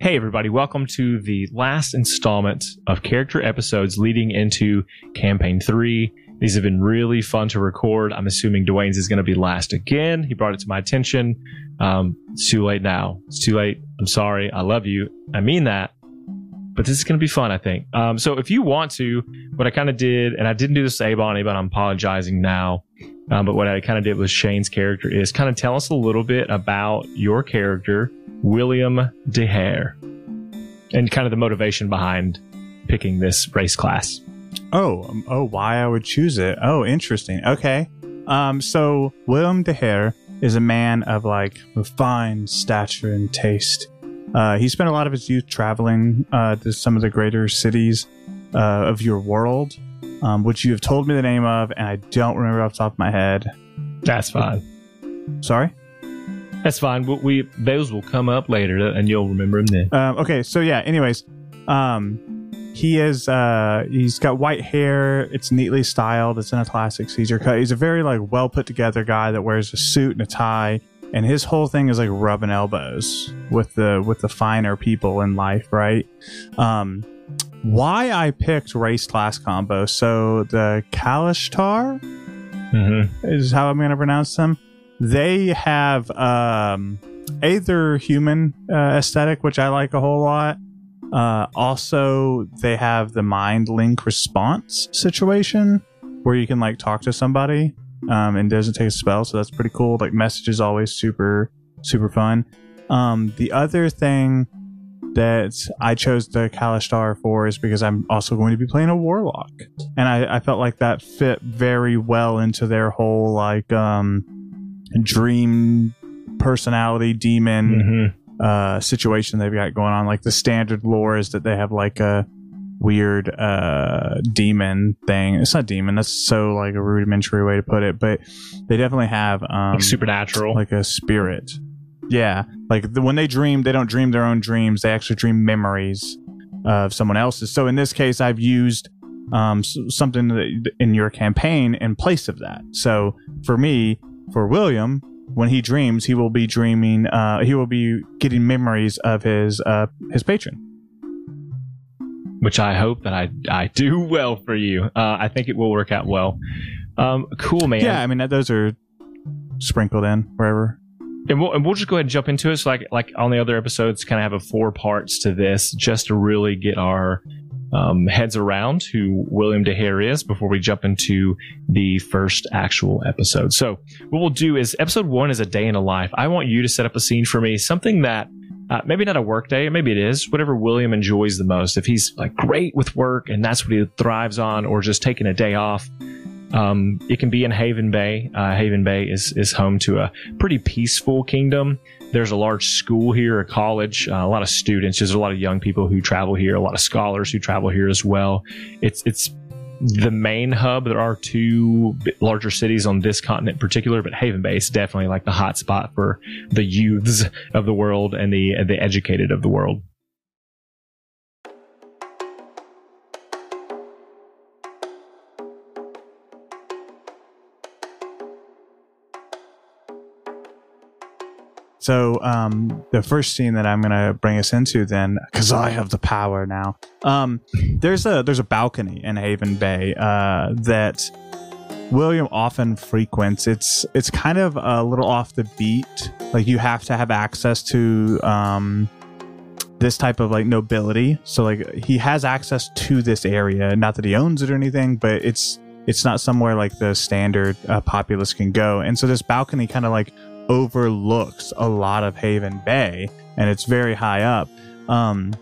Hey, everybody, welcome to the last installment of character episodes leading into campaign three. These have been really fun to record. I'm assuming Dwayne's is going to be last again. He brought it to my attention. Um, it's too late now. It's too late. I'm sorry. I love you. I mean that. But this is going to be fun, I think. Um, so if you want to, what I kind of did, and I didn't do this to Avon, but I'm apologizing now. Um, but what I kind of did with Shane's character is kind of tell us a little bit about your character, William de DeHare, and kind of the motivation behind picking this race class. Oh, um, oh, why I would choose it? Oh, interesting. Okay. Um, so William de DeHare is a man of like refined stature and taste. Uh, he spent a lot of his youth traveling uh, to some of the greater cities uh, of your world, um, which you have told me the name of, and I don't remember off the top of my head. That's fine. Sorry. That's fine. We, we those will come up later, and you'll remember them then. Um, okay, so yeah. Anyways, um, he is uh, he's got white hair. It's neatly styled. It's in a classic Caesar cut. He's a very like well put together guy that wears a suit and a tie, and his whole thing is like rubbing elbows with the with the finer people in life, right? Um, why I picked race class combo. So the Kalashtar Mm-hmm. is how I'm going to pronounce them. They have um, either human uh, aesthetic, which I like a whole lot. Uh, also, they have the mind link response situation where you can like talk to somebody um, and doesn't take a spell, so that's pretty cool. Like message is always super super fun. Um, the other thing that I chose the Kalashtar for is because I'm also going to be playing a warlock, and I, I felt like that fit very well into their whole like um, dream personality demon Mm-hmm. uh, situation they've got going on. Like the standard lore is that they have like a weird uh, demon thing. It's not demon. That's so like a rudimentary way to put it, but they definitely have um, Like supernatural. like a spirit. Yeah, like the, when they dream, they don't dream their own dreams. They actually dream memories of someone else's. So in this case, I've used um, s- something that, in your campaign in place of that. So for me, for William, when he dreams, he will be dreaming. Uh, he will be getting memories of his uh, his patron. which I hope that I I do well for you. Uh, I think it will work out well. Um, cool, man. Yeah, I mean those are sprinkled in wherever. and we'll and we'll just go ahead and jump into it. So like like on the other episodes, kind of have a four parts to this, just to really get our um, heads around who William DeHare is before we jump into the first actual episode. So what we'll do is episode one is a day in a life. I want you to set up a scene for me, something that. Uh, maybe not a work day, maybe it is whatever William enjoys the most. If he's like great with work and that's what he thrives on, or just taking a day off, um, it can be in Haven Bay. Uh, Haven Bay is is home to a pretty peaceful kingdom. There's a large school here, a college, uh, a lot of students. There's a lot of young people who travel here, a lot of scholars who travel here as well. It's it's the main hub. There are two larger cities on this continent in particular, but Haven Bay is definitely like the hot spot for the youths of the world and the the educated of the world. So um, the first scene that I'm gonna bring us into then, because I have the power now. Um, there's a there's a balcony in Haven Bay uh, that William often frequents. It's it's kind of a little off the beat. Like you have to have access to um, this type of like nobility. So like he has access to this area. Not that he owns it or anything, but it's it's not somewhere like the standard uh, populace can go. And so this balcony kind of like overlooks a lot of Haven Bay, and it's very high up. Um,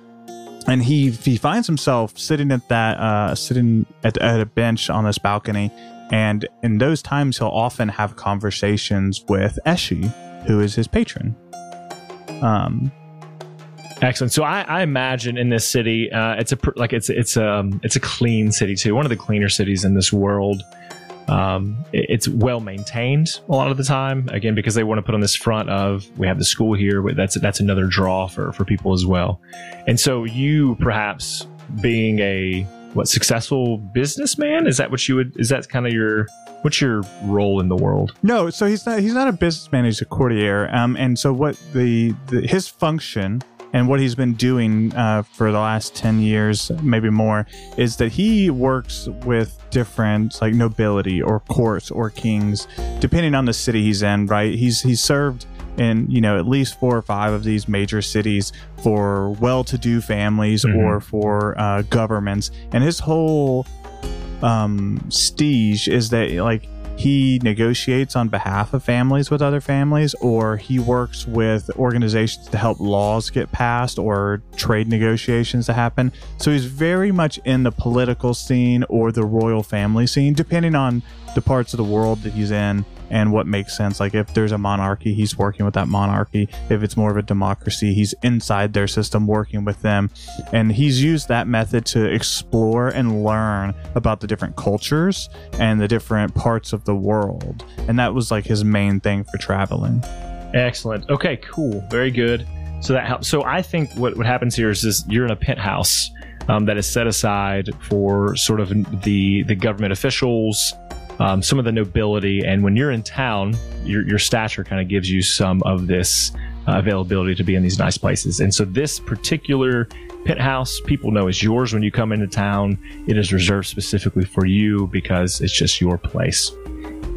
and he he finds himself sitting at that uh, sitting at, at a bench on this balcony, and in those times he'll often have conversations with Eshi, who is his patron. Um, Excellent. So I, I imagine in this city, uh, it's a like it's it's um it's a clean city too. One of the cleaner cities in this world. Um, it's well maintained a lot of the time. Again, because they want to put on this front of we have the school here. That's that's another draw for for people as well. And so you perhaps being a what successful businessman is that what you would is that kind of your what's your role in the world? No, so he's not he's not a businessman, he's a courtier. Um and so what the, the his function and what he's been doing uh, for the last 10 years, maybe more, is that he works with different like nobility or courts or kings, depending on the city he's in, right? He's he's served in you know at least four or five of these major cities for well-to-do families Mhm. or for uh, governments and his whole um stige is that like he negotiates on behalf of families with other families or he works with organizations to help laws get passed or trade negotiations to happen. So he's very much in the political scene or the royal family scene depending on the parts of the world that he's in and what makes sense. Like if there's a monarchy, he's working with that monarchy. If it's more of a democracy, he's inside their system working with them. And he's used that method to explore and learn about the different cultures and the different parts of the world. And that was like his main thing for traveling. Excellent. Okay, cool. Very good. So that helps. So I think what, what happens here is this you're in a penthouse um, that is set aside for sort of the the government officials, um, some of the nobility, and when you're in town, your your stature kind of gives you some of this uh, availability to be in these nice places. And so this particular penthouse, people know is yours when you come into town. It is reserved specifically for you because it's just your place.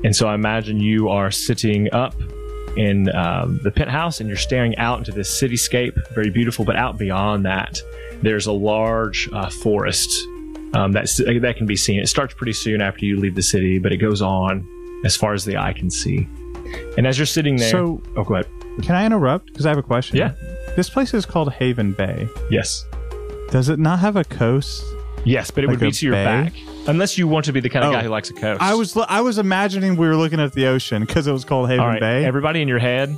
And so I imagine you are sitting up in um, the penthouse and you're staring out into this cityscape, very beautiful. But out beyond that, there's a large uh, forest um, that's, that can be seen. It starts pretty soon after you leave the city, but it goes on as far as the eye can see. And as you're sitting there, So, oh, go ahead. can I interrupt? Because I have a question. Yeah. This place is called Haven Bay. Yes, Does it not have a coast? yes, but it would be to your bay? back, unless you want to be the kind of Oh. guy who likes a coast. I was I was imagining we were looking at the ocean because it was called Haven all right. Bay. Everybody in your head,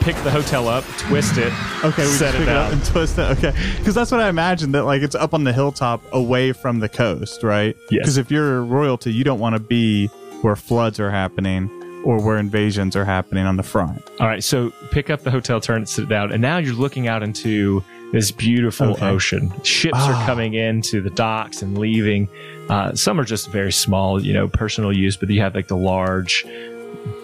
pick the hotel up, twist it. Okay, we Set it it up and twist it. Okay, because that's what I imagined that like it's up on the hilltop, away from the coast, right? Yes. Because if you're royalty, you don't want to be where floods are happening or where invasions are happening on the front. All right, so pick up the hotel, turn it, sit down, and now you're looking out into this beautiful Okay. ocean. Ships Ah. are coming into the docks and leaving. Uh, some are just very small, you know, personal use, but you have like the large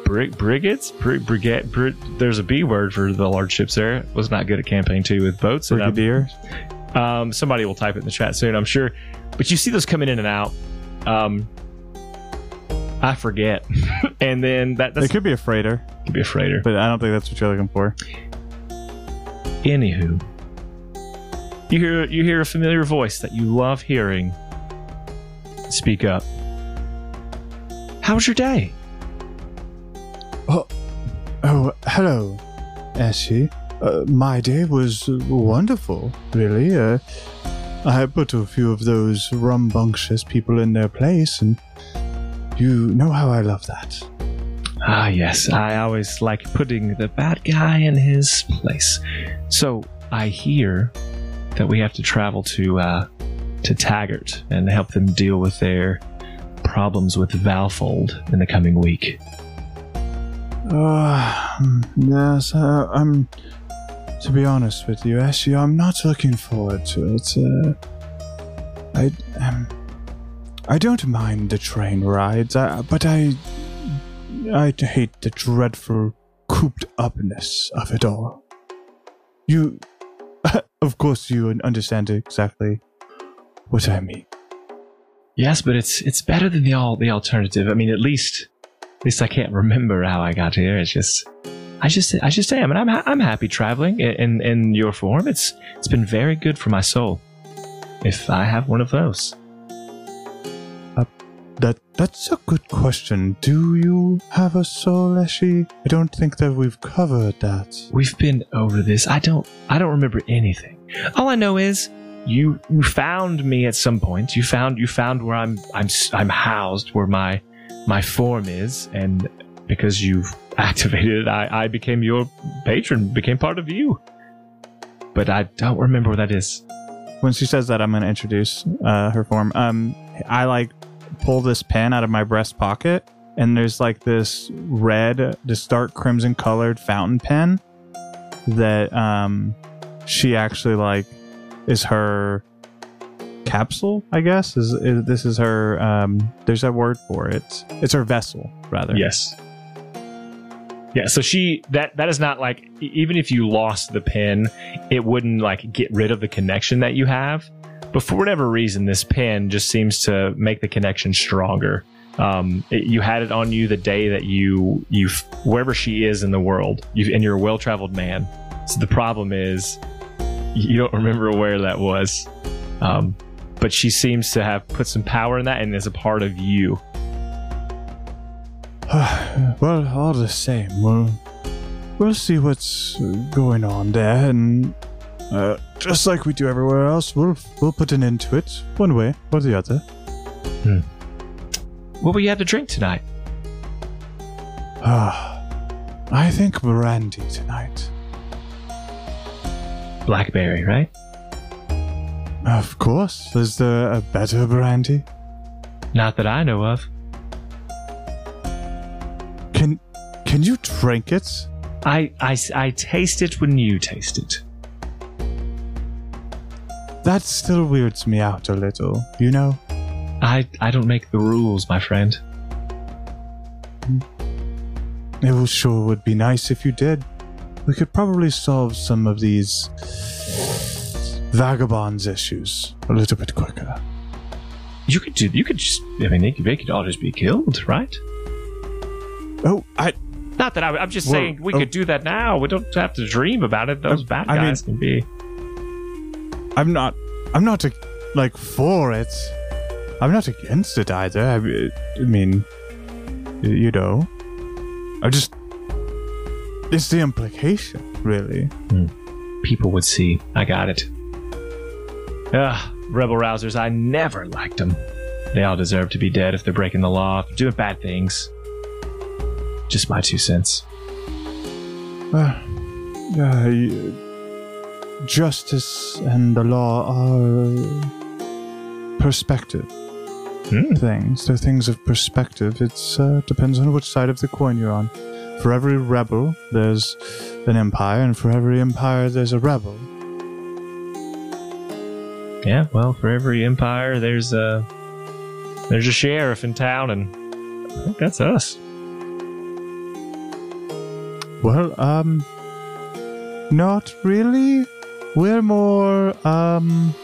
brig- brigates. Brig- brigade. Brig- there's a B word for the large ships. There was not good at campaign two with boats. um, Brigadier. um, somebody will type it in the chat soon, I'm sure. But you see those coming in and out. Um, I forget, and then that that's It could be a freighter, could be a freighter. but I don't think that's what you're looking for. Anywho, you hear you hear a familiar voice that you love hearing. Speak up. How was your day? Oh, oh hello, Essie. Uh, my day was wonderful, really. Uh, I put a few of those rumbunctious people in their place, and you know how I love that. Ah, yes, I always like putting the bad guy in his place. So I hear that we have to travel to uh, to Taggart and help them deal with their problems with Valfold in the coming week. Uh, yes, uh, I'm. To be honest with you, Essie, I'm not looking forward to it. Uh, I, um, I don't mind the train rides, uh, but I, I hate the dreadful cooped upness of it all. You, of course, you understand exactly what I mean. Yes, but it's it's better than the all the alternative. I mean, at least at least I can't remember how I got here. It's just I just I just am, and I'm ha- I'm happy traveling in, in in your form. It's it's been very good for my soul. If I have one of those, uh, That that's a good question. Do you have a soul, Essie? I don't think that we've covered that. we've been over this. I don't I don't remember anything. All I know is you you found me at some point. You found you found where I'm I'm I'm housed, where my my form is, and because you've activated it, I, I became your patron, became part of you. But I don't remember what that is. When she says that, I'm going to introduce uh, her form. Um, I like pull this pen out of my breast pocket, and there's like this red, this dark crimson colored fountain pen that um, she actually like is her capsule. I guess is, is this is her. Um, there's a word for it. It's her vessel, rather. Yes. Yeah, so she that that is not like even if you lost the pin, it wouldn't like get rid of the connection that you have. But for whatever reason, this pin just seems to make the connection stronger. Um, it- you had it on you the day that you you wherever she is in the world, you, and you're a well traveled man. So the problem is you don't remember where that was. Um, but she seems to have put some power in that and is a part of you. well, all the same, we'll, we'll see what's going on there, and uh, just like we do everywhere else, we'll we'll put an end to it, one way or the other. Hmm. What will you have to drink tonight? Ah, I think brandy tonight. Blackberry, right? Of course. Is there a better brandy? Not that I know of. Can can you drink it? I, I, I taste it when you taste it. That still weirds me out a little, you know? I, I don't make the rules, my friend. Hmm. It will sure would be nice if you did. We could probably solve some of these vagabonds issues a little bit quicker. You could do. You could just. I mean, they could, they could all just be killed, right? Oh, I Not that I, I'm just Well, saying we oh. could do that now. We don't have to dream about it. Those Um, bad I mean- guys can be. I'm not I'm not uh, like for it. I'm not against it either. I, I mean, you know, I just it's the implication, really. People would see. I got it. Ugh, rebel rousers. I never liked them. They all deserve to be dead if they're breaking the law, if they're doing bad things. Just my two cents. Uh, uh, justice and the law are perspective Hmm. things. They're things of perspective. It uh, depends on which side of the coin you're on. For every rebel, there's an empire, and for every empire, there's a rebel. Yeah, well, for every empire, there's a there's a sheriff in town, and I think that's us. Well, um, not really. We're more, um,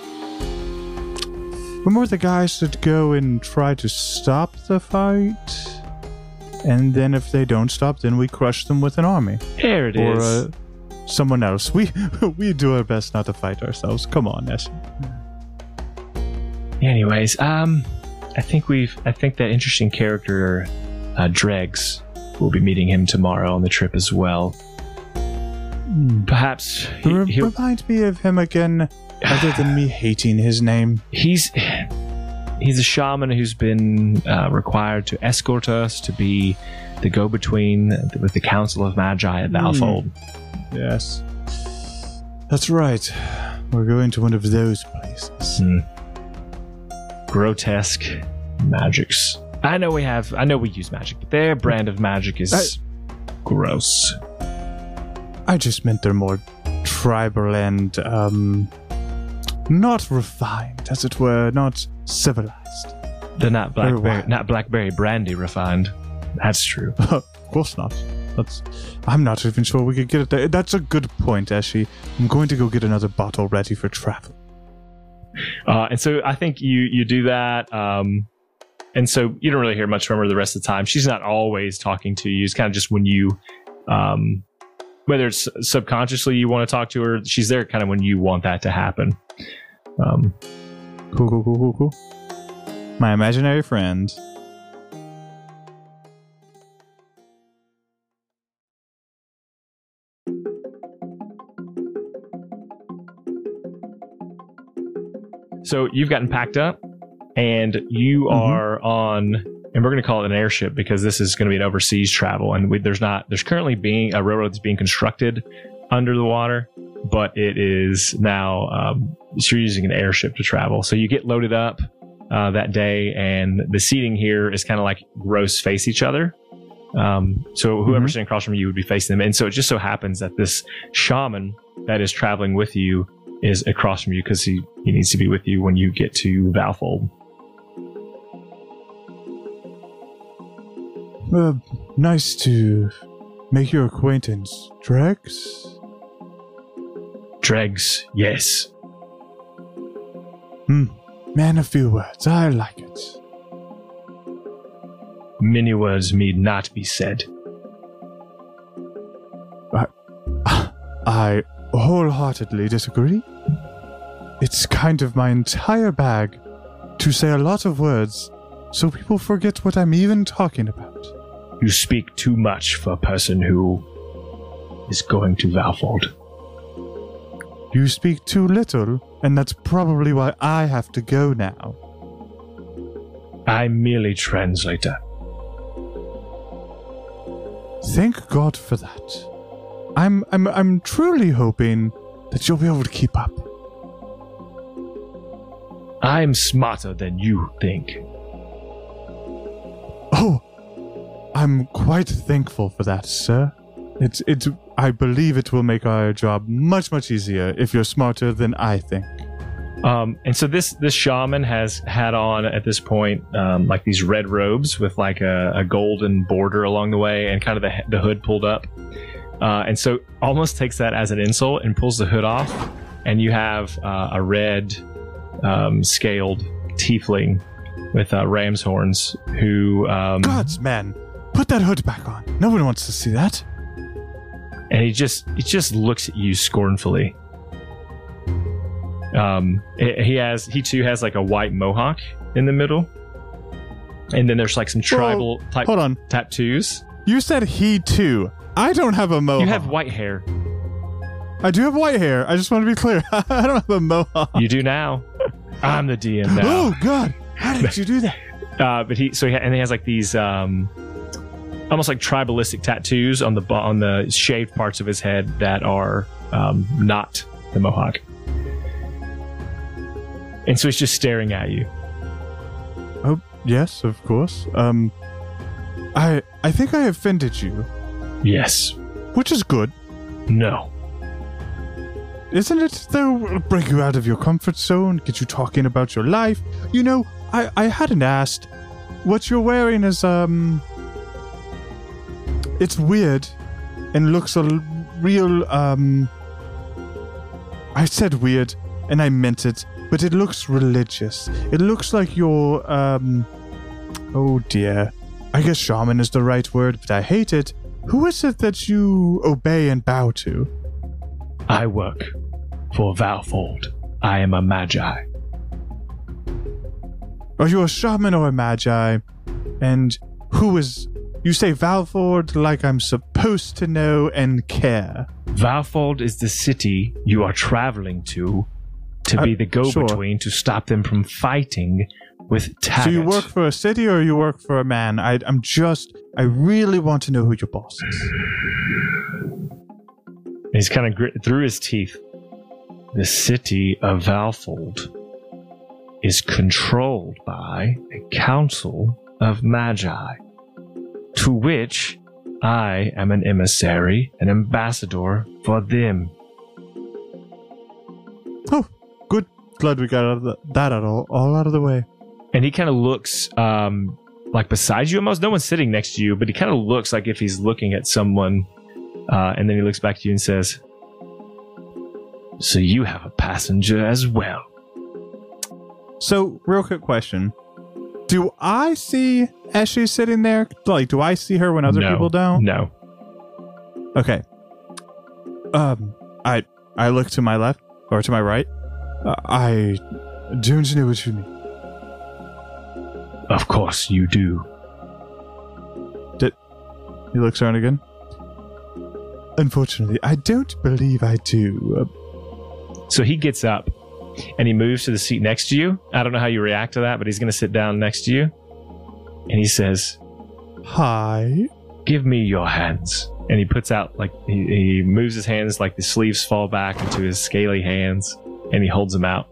we're more the guys that go and try to stop the fight. And then if they don't stop, then we crush them with an army There it or is. uh, someone else. We we do our best not to fight ourselves. Come on, Ash. Anyways, um, I think we've I think that interesting character, uh, Dregs, we'll be meeting him tomorrow on the trip as well. Perhaps he, he'll, remind me of him again, other than me hating his name. he's he's a shaman who's been uh, required to escort us to be the go-between with the Council of Magi at Valfold. Yes, that's right. We're going to one of those places. Hmm. Grotesque magics. I know we have. I know we use magic, but their brand of magic is I- gross. I just meant they're more tribal and um not refined, as it were, not civilized. They're not blackberry, not blackberry brandy refined. That's true. of course not. That's I'm not even sure we could get it there. That's a good point, Eshi. I'm going to go get another bottle ready for travel. Uh, and so I think you you do that. Um, and so you don't really hear much from her the rest of the time. She's not always talking to you. It's kind of just when you, um, whether it's subconsciously you want to talk to her, she's there kind of when you want that to happen. Um, Cool, cool, cool, cool, cool. My imaginary friend. So you've gotten packed up, and you Mhm. are on. And we're going to call it an airship because this is going to be an overseas travel, and we, there's not there's currently being a railroad that's being constructed under the water, but it is now um, so you're using an airship to travel. So you get loaded up uh, that day, and the seating here is kind of like rows face each other. Um, so whoever's Mhm. sitting across from you would be facing them, and so it just so happens that this shaman that is traveling with you is across from you because he, he needs to be with you when you get to Valfold. Uh, nice to make your acquaintance, Dregs? Dregs, yes. Hmm. Man of few words. I like it. Many words need not be said. I, I wholeheartedly disagree. It's kind of my entire bag to say a lot of words so people forget what I'm even talking about. You speak too much for a person who is going to Valfold. You speak too little, and that's probably why I have to go now. I'm merely translator. Thank God for that. I'm I'm I'm truly hoping that you'll be able to keep up. I'm smarter than you think. Oh, I'm quite thankful for that, sir. It's it's I believe it will make our job much much easier if you're smarter than I think. Um, and so this this shaman has had on at this point um, like these red robes with like a, a golden border along the way and kind of the, the hood pulled up. Uh, and so almost takes that as an insult and pulls the hood off, and you have uh, a red um, scaled tiefling with uh, ram's horns who um, Gods, man, put that hood back on. No one wants to see that. and he just he just looks at you scornfully. Um, he he has he too has like a white mohawk in the middle, and then there's like some tribal type Hold on. tattoos. You said he too. I don't have a mohawk. You have white hair. I do have white hair. I just want to be clear. I don't have a mohawk. You do now. I'm the DM now. Oh God! How did you do that? Uh, but he so he, and he has like these um, almost like tribalistic tattoos on the on the shaved parts of his head that are um, not the mohawk. And so he's just staring at you. Oh yes, of course. Um, I I think I offended you, Yes. which is good, No. Isn't it? Though break you out of your comfort zone, get you talking about your life. You know, I I hadn't asked. What you're wearing is um. It's weird, and looks a real um. I said weird, and I meant it, but it looks religious. It looks like you're um. Oh dear. I guess shaman is the right word, but I hate it. Who is it that you obey and bow to? I work for Valfold. I am a magi. Are you a shaman or a magi? And who is. You say Valford like I'm supposed to know and care. Valfold is the city you are traveling to to Uh, be the go-between to stop them from fighting with Taggart. So you work for a city or you work for a man? I, I'm just. I really want to know who your boss is. He's kind of grit through his teeth. The city of Valfold is controlled by a council of magi, to which I am an emissary, an ambassador for them. Oh, good. Glad we got out of the, that out all, all out of the way. And he kind of looks um, like beside you almost. No one's sitting next to you, but he kind of looks like if he's looking at someone. Uh, and then he looks back to you and says, So you have a passenger as well. So, real quick question. Do I see as she's sitting there? Like, do I see her when other No. people don't? No. Okay. Um, I I look to my left or to my right. Uh, I don't know what you mean. Of course you do. Did He looks around again. Unfortunately, I don't believe I do. Uh, So he gets up and he moves to the seat next to you. I don't know how you react to that, but he's going to sit down next to you. And he says, hi. Give me your hands. And he puts out, like, he, he moves his hands like the sleeves fall back into his scaly hands and he holds them out.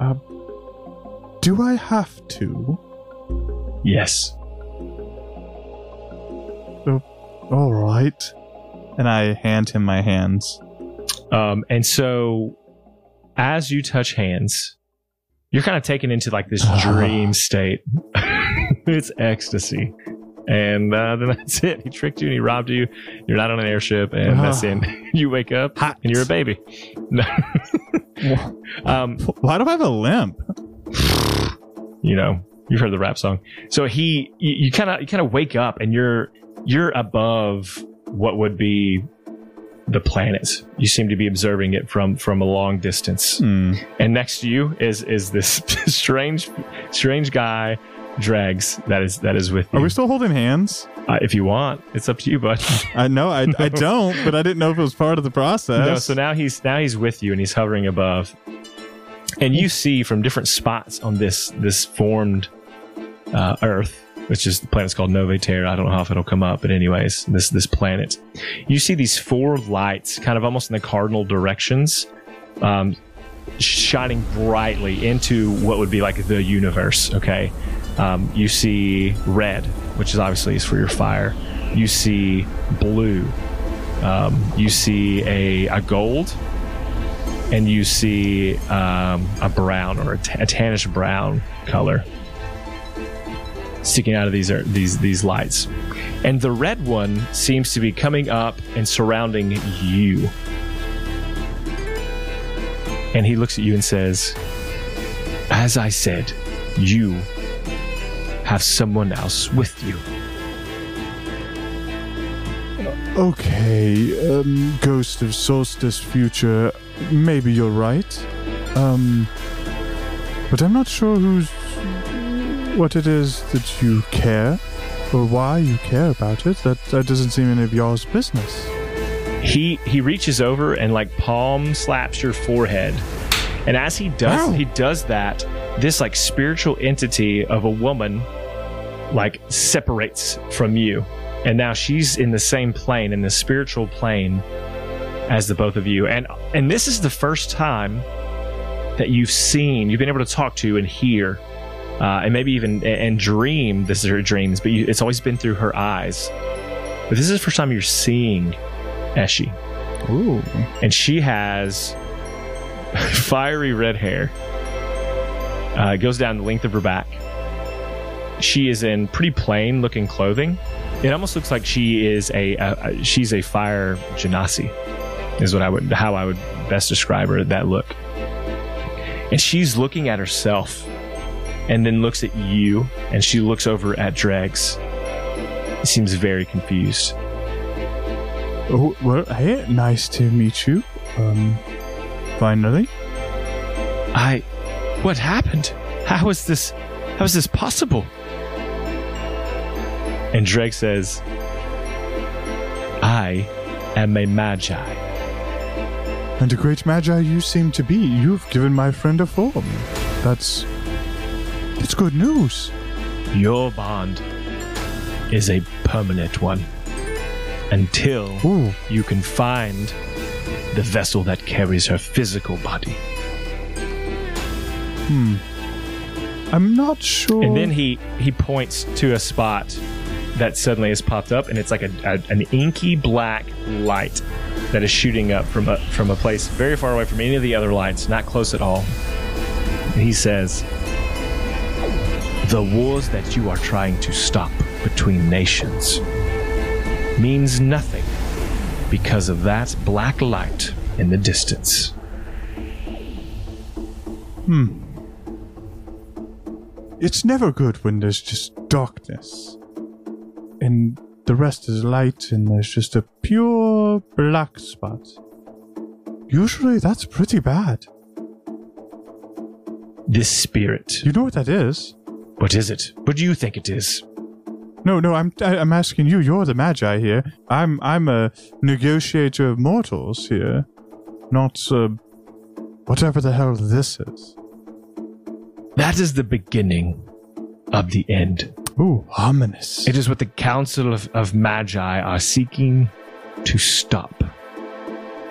Um, do I have to? Yes. Oh, All right. And I hand him my hands. Um, and so as you touch hands, you're kind of taken into like this dream state. it's ecstasy. and uh, then that's it. He tricked you and he robbed you. You're not on an airship, and that's it. You wake up Hot. and you're a baby. No. um, Why do I have a limp? you know, you've heard the rap song. So he, you kind of, you kind of wake up and you're, you're above what would be the planet. You seem to be observing it from from a long distance. Hmm. And next to you is is this strange, strange guy, Dregs. That is that is with you. Are we still holding hands? uh, if you want, it's up to you, bud. I know I, I don't, but I didn't know if it was part of the process. No, so now he's now he's with you and he's hovering above. And you see from different spots on this this formed uh, Earth, which is the planet's called Nova Terra. I don't know how if it'll come up, but anyways, this this planet, you see these four lights, kind of almost in the cardinal directions, um, shining brightly into what would be like the universe. Okay, um, you see red, which is obviously is for your fire. You see blue, um, you see a, a gold and you see um, a brown or a, t- a tannish brown color sticking out of these are these these lights and the red one seems to be coming up and surrounding you and he looks at you and says as i said you have someone else with you Okay, um, Ghost of Solstice Future, maybe you're right. Um, but I'm not sure who's. What it is that you care, or why you care about it. That, that doesn't seem any of y'all's business. he he reaches over and like palm slaps your forehead and as he does Ow. he does that this like spiritual entity of a woman like separates from you and now she's in the same plane in the spiritual plane as the both of you and and this is the first time that you've seen you've been able to talk to and hear uh, and maybe even and dream this is her dreams but you, it's always been through her eyes but this is the first time you're seeing Eshi Ooh. and she has fiery red hair. Uh, it goes down the length of her back. She is in pretty plain looking clothing. It almost looks like she is a, a, a she's a fire genasi, is what I would how I would best describe her. That look, and she's looking at herself, and then looks at you, and she looks over at Dregs. Seems very confused. Oh, well, hey, nice to meet you. Um, finally. I. What happened? How is this? How is this possible? And Dregs says, I am a magi. And a great magi you seem to be. You've given my friend a form. That's. That's good news. Your bond is a permanent one until Ooh. you can find the vessel that carries her physical body. Hmm. I'm not sure. And then he he points to a spot that suddenly has popped up, and it's like a, a an inky black light that is shooting up from a from a place very far away from any of the other lights, not close at all. And he says, "The wars that you are trying to stop between nations means nothing because of that black light in the distance." Hmm. It's never good when there's just darkness. And the rest is light and there's just a pure black spot. Usually that's pretty bad. This spirit, You know what that is? What is it? What do you think it is? No, no, I'm I, I'm asking you. You're the magi here. I'm I'm a negotiator of mortals here, not uh, whatever the hell this is. That is the beginning of the end. Ooh, ominous. It is what the Council of, of Magi are seeking to stop.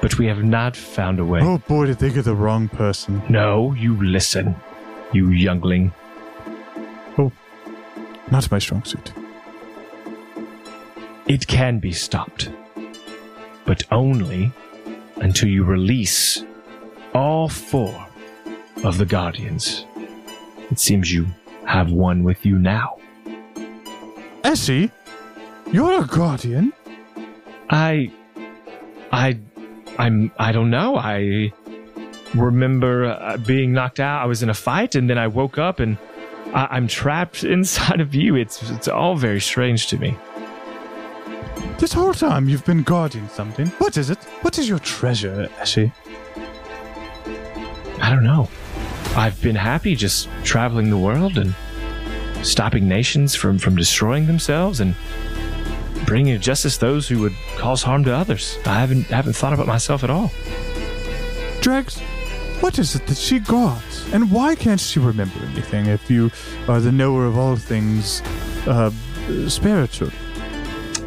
But we have not found a way. oh boy, did they get the wrong person. No, you listen, you youngling. Not my strong suit. It can be stopped. But only until you release all four of the Guardians. It seems you have one with you now. Essie, You're a guardian? I, I, I'm. I don't know. I remember uh, being knocked out. I was in a fight, and then I woke up, and I, I'm trapped inside of you. It's it's all very strange to me. This whole time you've been guarding something. What is it? What is your treasure, Eshi? I don't know. I've been happy just traveling the world and stopping nations from from destroying themselves and bringing to justice those who would cause harm to others. I haven't haven't thought about myself at all. Dregs, what is it that she got? And why can't she remember anything if you are the knower of all things uh, spiritual?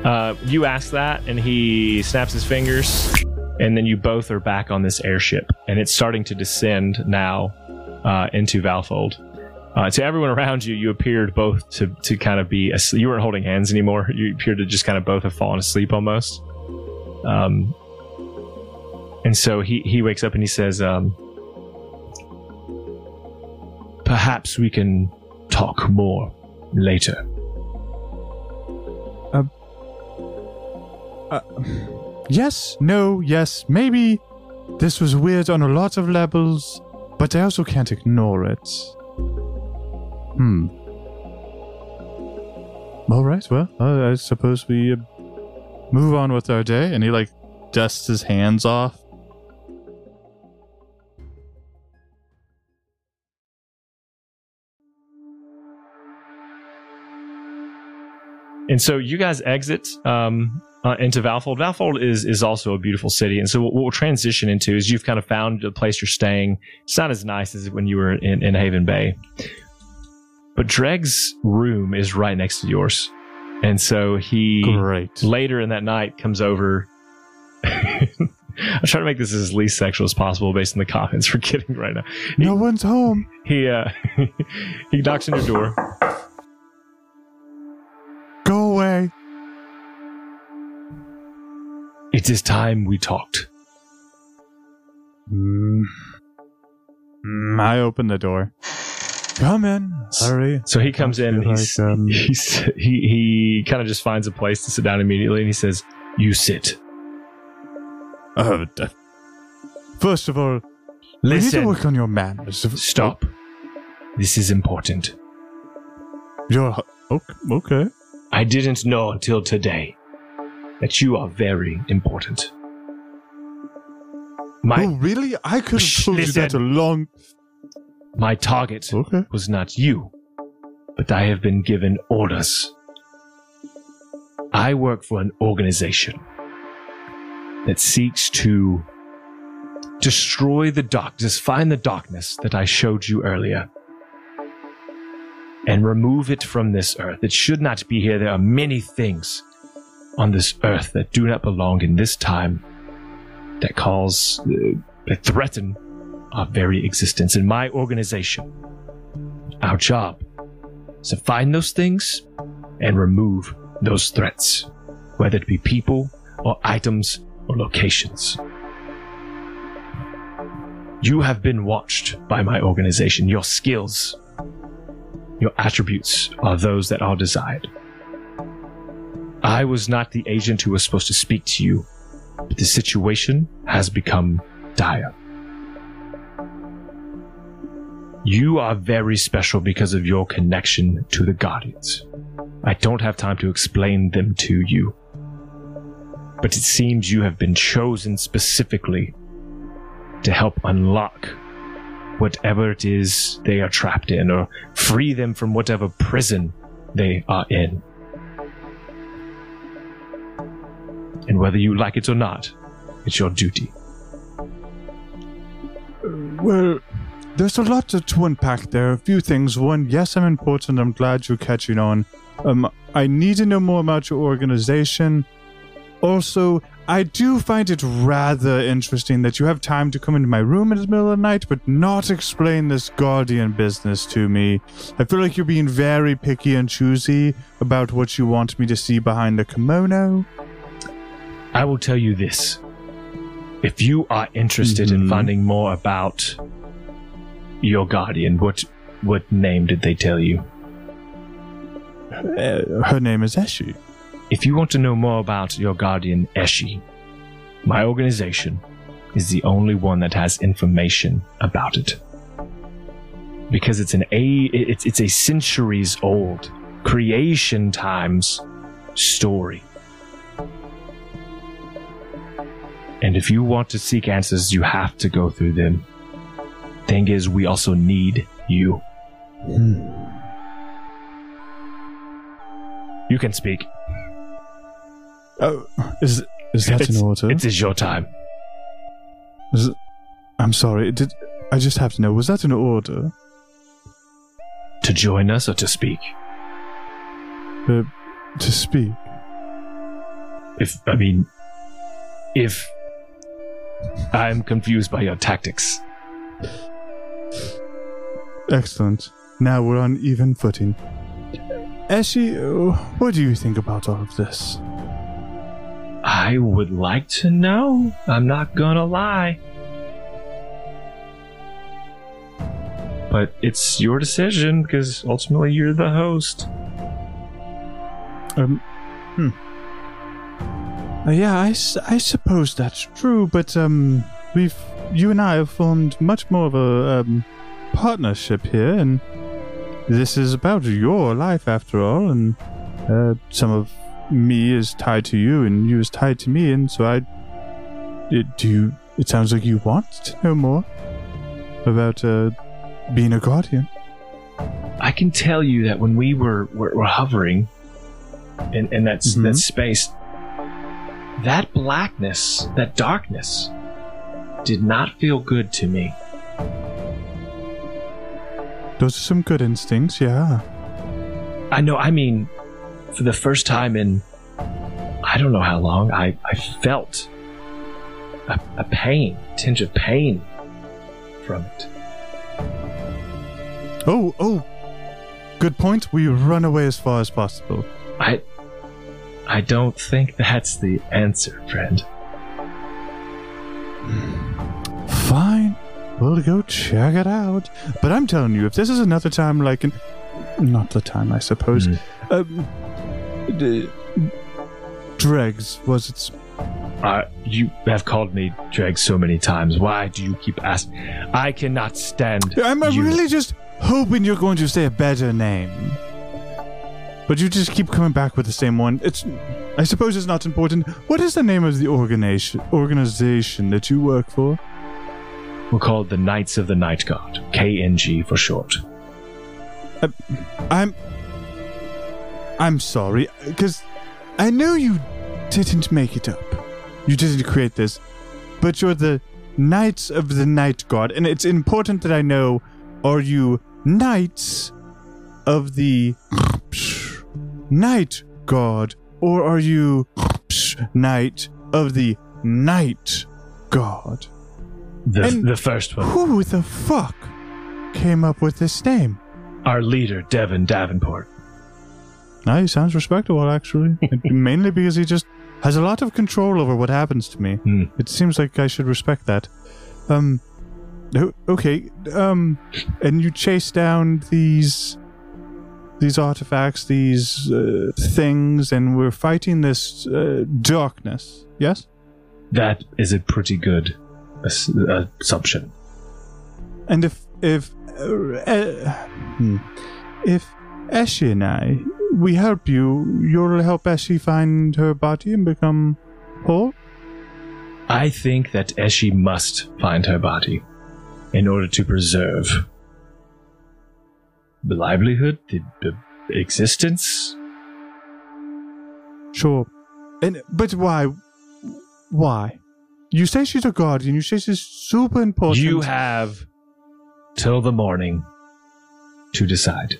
Uh, you ask that, and he snaps his fingers, and then you both are back on this airship, and it's starting to descend now uh, into Valfold. Uh, to everyone around you, you appeared both to, to kind of be asleep. You weren't holding hands anymore. You appeared to just kind of both have fallen asleep almost. Um, and so he, he wakes up and he says, um, Perhaps we can talk more later. Yes, no, yes, maybe. This was weird on a lot of levels, but I also can't ignore it. Hmm. All right, well, uh, I suppose we uh, move on with our day. And he, like, dusts his hands off. And so you guys exit um, uh, into Valfold. Valfold is is also a beautiful city, and so what we'll transition into is you've kind of found a place you're staying. It's not as nice as when you were in, in Haven Bay, but Dreg's room is right next to yours, and so he Great. later in that night comes over. I'm trying to make this as least sexual as possible based on the comments we're getting right now. No one's home. He uh, he knocks on your door. Away. It is time we talked. Mm. Mm, I open the door. Come in. Hurry. So he comes in and he's, like, um, he's he he kind of just finds a place to sit down immediately and he says, "You sit. Uh, first of all, we need to Listen. work on your manners. Stop. This is important. Your okay. I didn't know until today that you are very important. My oh, really? I could have told you that a long. my target Okay. was not you, but I have been given orders. I work for an organization that seeks to destroy the darkness, find the darkness that I showed you earlier, and remove it from this earth. It should not be here. There are many things on this earth that do not belong in this time that cause, uh, that threaten our very existence. In my organization, our job is to find those things and remove those threats, whether it be people or items or locations. You have been watched by my organization. Your skills, your attributes are those that are desired. I was not the agent who was supposed to speak to you, but the situation has become dire. You are very special because of your connection to the Guardians. I don't have time to explain them to you. But it seems you have been chosen specifically to help unlock whatever it is they are trapped in or free them from whatever prison they are in. And whether you like it or not, it's your duty. Well, there's a lot to, to unpack there. A few things. One, yes, I'm important. I'm glad you're catching on. Um, I need to know more about your organization. Also, I do find it rather interesting that you have time to come into my room in the middle of the night, but not explain this guardian business to me. I feel like you're being very picky and choosy about what you want me to see behind the kimono. I will tell you this. If you are interested in Mhm. finding more about your guardian, what what name did they tell you? Uh, her name is Eshi. If you want to know more about your guardian, Eshi, my organization is the only one that has information about it. Because it's an a it's it's a centuries old creation times story. And if you want to seek answers, you have to go through them. Thing is, we also need you. Hmm. You can speak. Oh, is is that it's, in order? It is your time. Was it- I'm sorry. Did I just have to know? Was that an order? To join us or to speak? Uh, to speak. If, I mean, if I'm confused by your tactics. Excellent. Now we're on even footing. Eshi, uh, what do you think about all of this? I would like to know. I'm not gonna lie. But it's your decision because ultimately you're the host. Um, hmm. Uh, yeah, I suppose that's true, but um, we've you and I have formed much more of a um, partnership here, and this is about your life after all, and uh, some of me is tied to you, and you is tied to me, and so I. It, do you? It sounds like you want to know more about uh, being a guardian. I can tell you that when we were were, were hovering in, in that Mhm. that space, that blackness, that darkness, did not feel good to me. Those are some good instincts, yeah. I know. I mean, for the first time in I don't know how long, I I felt a, a pain, tinge of pain from it. Oh, oh. Good point. We run away as far as possible. I I don't think that's the answer, friend. Fine. We'll go check it out. But I'm telling you, if this is another time like in. Not the time, I suppose. Mhm. Um, d- Dregs was its. Uh, you have called me Dreg so many times. Why do you keep asking? I cannot stand. I'm uh, you. really just hoping you're going to say a better name. But you just keep coming back with the same one. It's. I suppose it's not important. What is the name of the organization organization that you work for? We're called the Knights of the Night God, KNG for short. I'm I'm sorry cuz I know you didn't make it up. You didn't create this. But you're the Knights of the Night God and it's important that I know are you Knights of the Night God or are you Knight of the Night God? The And- the first one, Who the fuck came up with this name? our leader Devin Davenport. No, he sounds respectable, actually. Mainly because he just has a lot of control over what happens to me. Hmm. It seems like I should respect that. Um, okay. Um, and you chase down these these artifacts, these uh, things, and we're fighting this uh, darkness. Yes. That is a pretty good ass- assumption. And if if uh, hmm, if Eshi and I we help you, you'll help Eshi find her body and become whole. I think that Eshi must find her body in order to preserve the livelihood, the, the existence. Sure. And but why? Why? You say she's a guardian. You say she's super important. You have till the morning to decide.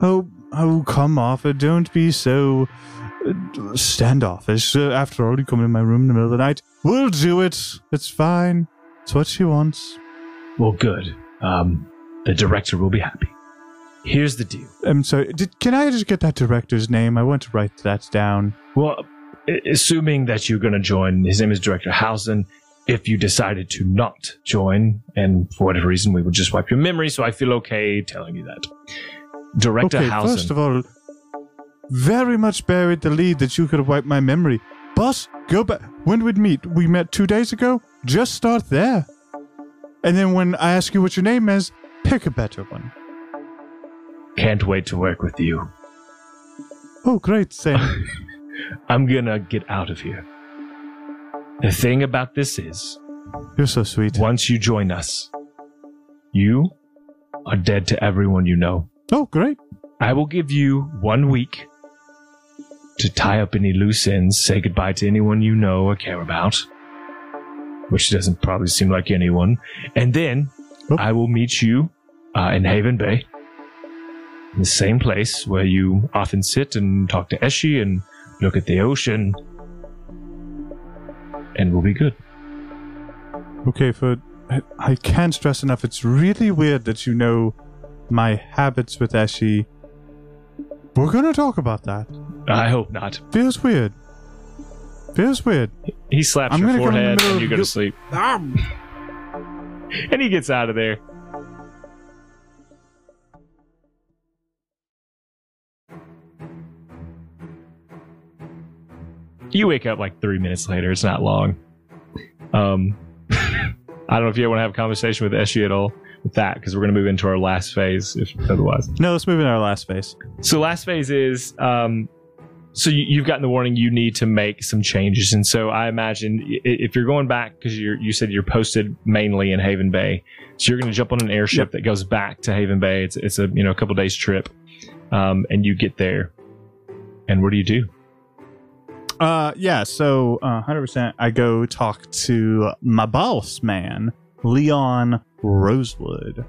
Oh, oh, come off it. Don't be so uh, standoffish. Uh, after all, you come in my room in the middle of the night. We'll do it. It's fine. It's what she wants. Well, good. Um, the director will be happy. Here's the deal. I'm sorry. Did, can I just get that director's name? I want to write that down. Well, assuming that you're going to join, his name is Director Hausen. If you decided to not join, and for whatever reason, we would just wipe your memory, so I feel okay telling you that. Director okay, Hausen. first of all, very much buried the lead that you could have wiped my memory. Boss, go back. When did we meet? We met two days ago? Just start there. And then when I ask you what your name is, pick a better one. Can't wait to work with you. Oh, great, Sam. I'm gonna get out of here. The thing about this is, You're so sweet. once you join us, you are dead to everyone you know. Oh, great. I will give you one week to tie up any loose ends, say goodbye to anyone you know or care about, which doesn't probably seem like anyone, and then Nope. I will meet you uh, in Haven Bay, in the same place where you often sit and talk to Eshi and look at the ocean, and we'll be good. Okay, for I, I can't stress enough. It's really weird that you know my habits with Eshi. We're gonna talk about that. I hope not. Feels weird. Feels weird. He slaps I'm your forehead and you go to sleep. And he gets out of there. You wake up like three minutes later. It's not long. Um, I don't know if you ever want to have a conversation with Eshi at all with that because we're going to move into our last phase. If otherwise, No, let's move into our last phase. so last phase is um, so you, you've gotten the warning you need to make some changes, and so I imagine if you're going back because you you said you're posted mainly in Haven Bay, so you're going to jump on an airship Yep. that goes back to Haven Bay. It's it's a you know a couple days trip, um, and you get there, and what do you do? Uh, yeah. So, uh, hundred percent. I go talk to my boss man, Leon Rosewood.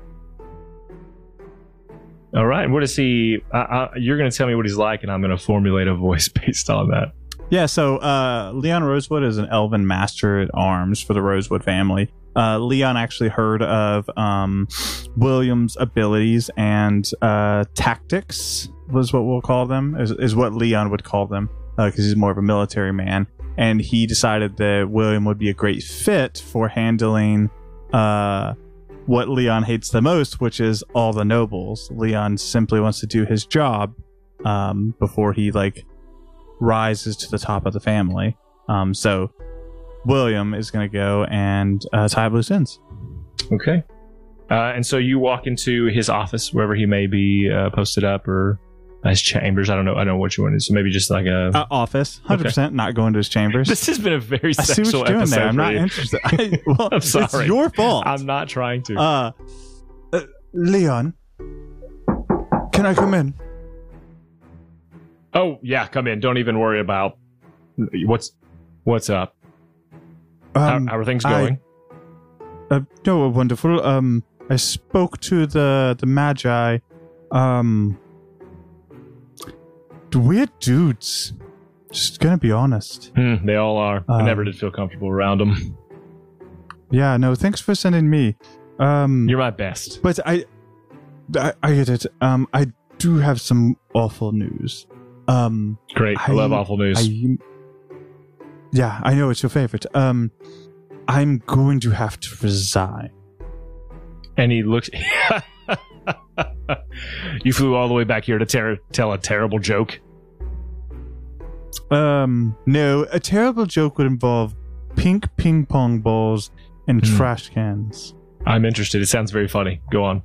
All right, what is he? Uh, uh, you're going to tell me what he's like, and I'm going to formulate a voice based on that. Yeah. So, uh, Leon Rosewood is an elven master at arms for the Rosewood family. Uh, Leon actually heard of um, William's abilities and uh, tactics was what we'll call them is, is what Leon would call them because he's more of a military man and he decided that William would be a great fit for handling uh, what Leon hates the most, which is all the nobles. Leon simply wants to do his job um, before he like rises to the top of the family. Um, so William is going to go and uh, tie loose ends. Okay. Uh, and so you walk into his office, wherever he may be uh, posted up, or his chambers. I don't know. I don't know what you want. So maybe just like a. Uh, office, hundred percent, not going to his chambers. this has been a very I see what you're doing there. I'm not you. interested. I, well, I'm sorry. It's your fault. I'm not trying to. Uh, uh, Leon, can I come in? oh yeah, come in. Don't even worry about what's what's up. Um, how, how are things I- going? Uh, no, wonderful. Um, I spoke to the the magi. Um, the weird dudes. Just gonna be honest. Hmm, they all are. I um, never did feel comfortable around them. Yeah, no. Thanks for sending me. Um, You're my best. but I, I, I get it. Um, I do have some awful news. Um, Great. I, I- love awful news. I, yeah, I know it's your favorite. Um, I'm going to have to resign. and he looks. you flew all the way back here to ter- tell a terrible joke. Um, no, a terrible joke would involve pink ping pong balls and Hmm. trash cans. I'm interested. It sounds very funny. Go on.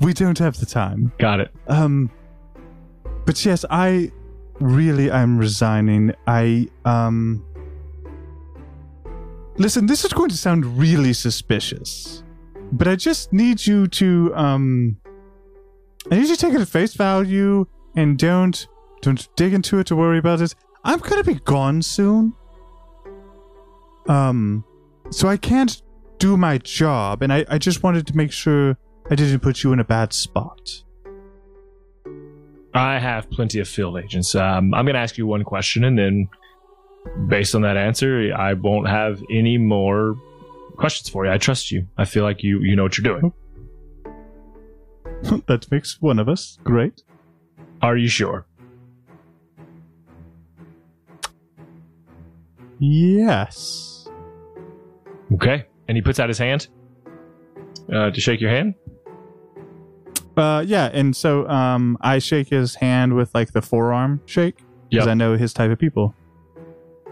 We don't have the time. Got it. Um, but yes, I really am resigning. I um. Listen, this is going to sound really suspicious, but I just need you to um. I need you to take it at face value and don't don't dig into it to worry about it. I'm gonna be gone soon. Um, so I can't do my job, and I I just wanted to make sure I didn't put you in a bad spot. I have plenty of field agents. Um, I'm going to ask you one question, and then based on that answer, I won't have any more questions for you. I trust you. I feel like you you know what you're doing. that makes one of us. Great. Are you sure? Yes. Okay. And he puts out his hand uh, to shake your hand. Uh, yeah, and so um, I shake his hand with like the forearm shake because Yep. I know his type of people,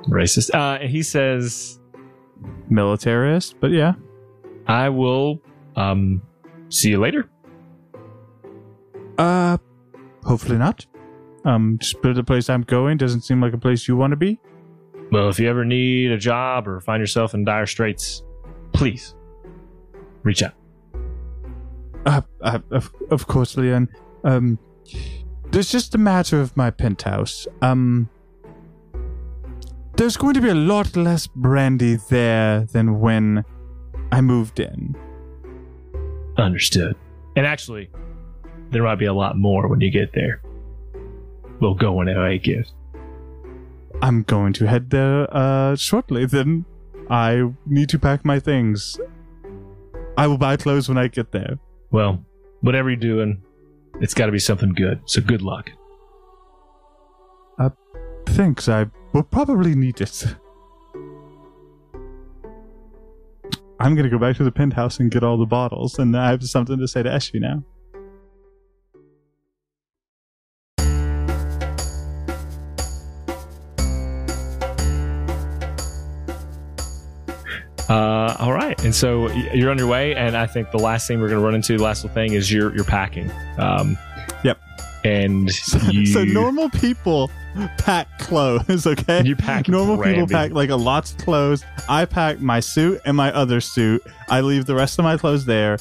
Racist. Uh, he says, militarist. But yeah, I will um, see you later. uh, hopefully not. Um, just but the place I'm going doesn't seem like a place you want to be. Well, if you ever need a job or find yourself in dire straits, please reach out. Uh, uh, of, of course, Leon. Um, there's just a matter of my penthouse. Um, there's going to be a lot less brandy there than when I moved in. Understood. And actually, there might be a lot more when you get there. We'll go whenever I gift. I'm going to head there uh, shortly. Then I need to pack my things. I will buy clothes when I get there. Well, whatever you're doing, it's got to be something good. So good luck. Thanks. I will probably need it. I'm gonna go back to the penthouse and get all the bottles, and I have something to say to Eshi now. Uh, all right, and so you're on your way, and I think the last thing we're going to run into, the last little thing, is you're you're packing. Um. And you, so normal people pack clothes, okay? You pack normal people pack like a lots of clothes. I pack my suit and my other suit. I leave the rest of my clothes there.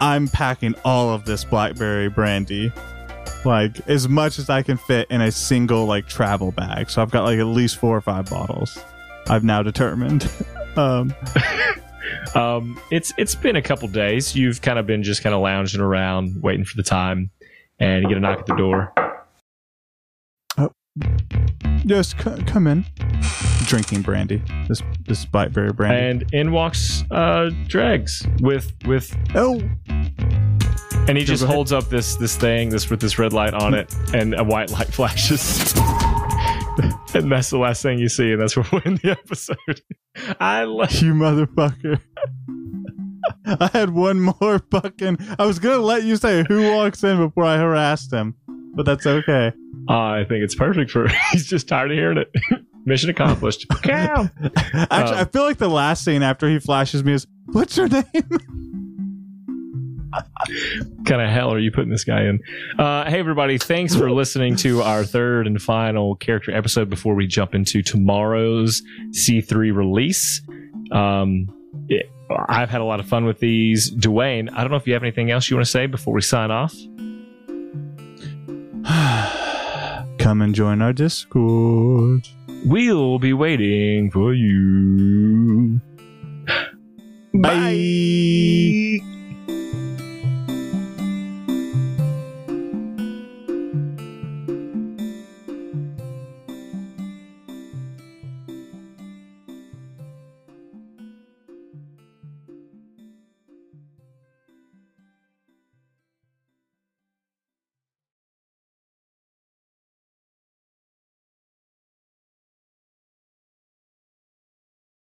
I'm packing all of this blackberry brandy. Like as much as I can fit in a single like travel bag. So I've got like at least four or five bottles. I've now determined. um Um, it's it's been a couple days. You've kind of been just kind of lounging around, waiting for the time, and you get a knock at the door. Oh. Yes, c- come in. Drinking brandy. This this blackberry brandy. And in walks uh, Dregs with with, oh, and he just ahead. holds up this this thing, this with this red light on it, and a white light flashes. and that's the last thing you see, and that's where we end the episode. I love. you motherfucker. I had one more fucking. I was gonna let you say who walks in before I harassed him, but that's okay. I think it's perfect for. He's just tired of hearing it. Mission accomplished. Cow. Actually, Um, I feel like the last scene after he flashes me is, "What's your name?" kind of hell are you putting this guy in? Uh, hey, everybody. Thanks for listening to our third and final character episode before we jump into tomorrow's C3 release. Um, it- I've had a lot of fun with these. Dwayne, I don't know if you have anything else you want to say before we sign off. Come and join our Discord. We'll be waiting for you. Bye.